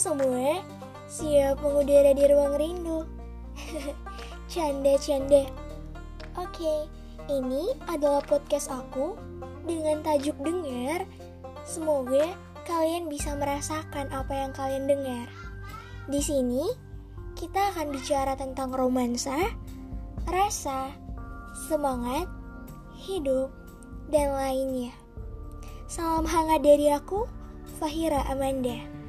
semua, siap mengudara di ruang rindu. Canda-canda. Oke, ini adalah podcast aku dengan tajuk dengar. Semoga kalian bisa merasakan apa yang kalian dengar. Di sini kita akan bicara tentang romansa, rasa, semangat, hidup, dan lainnya. Salam hangat dari aku, Fahira Amanda.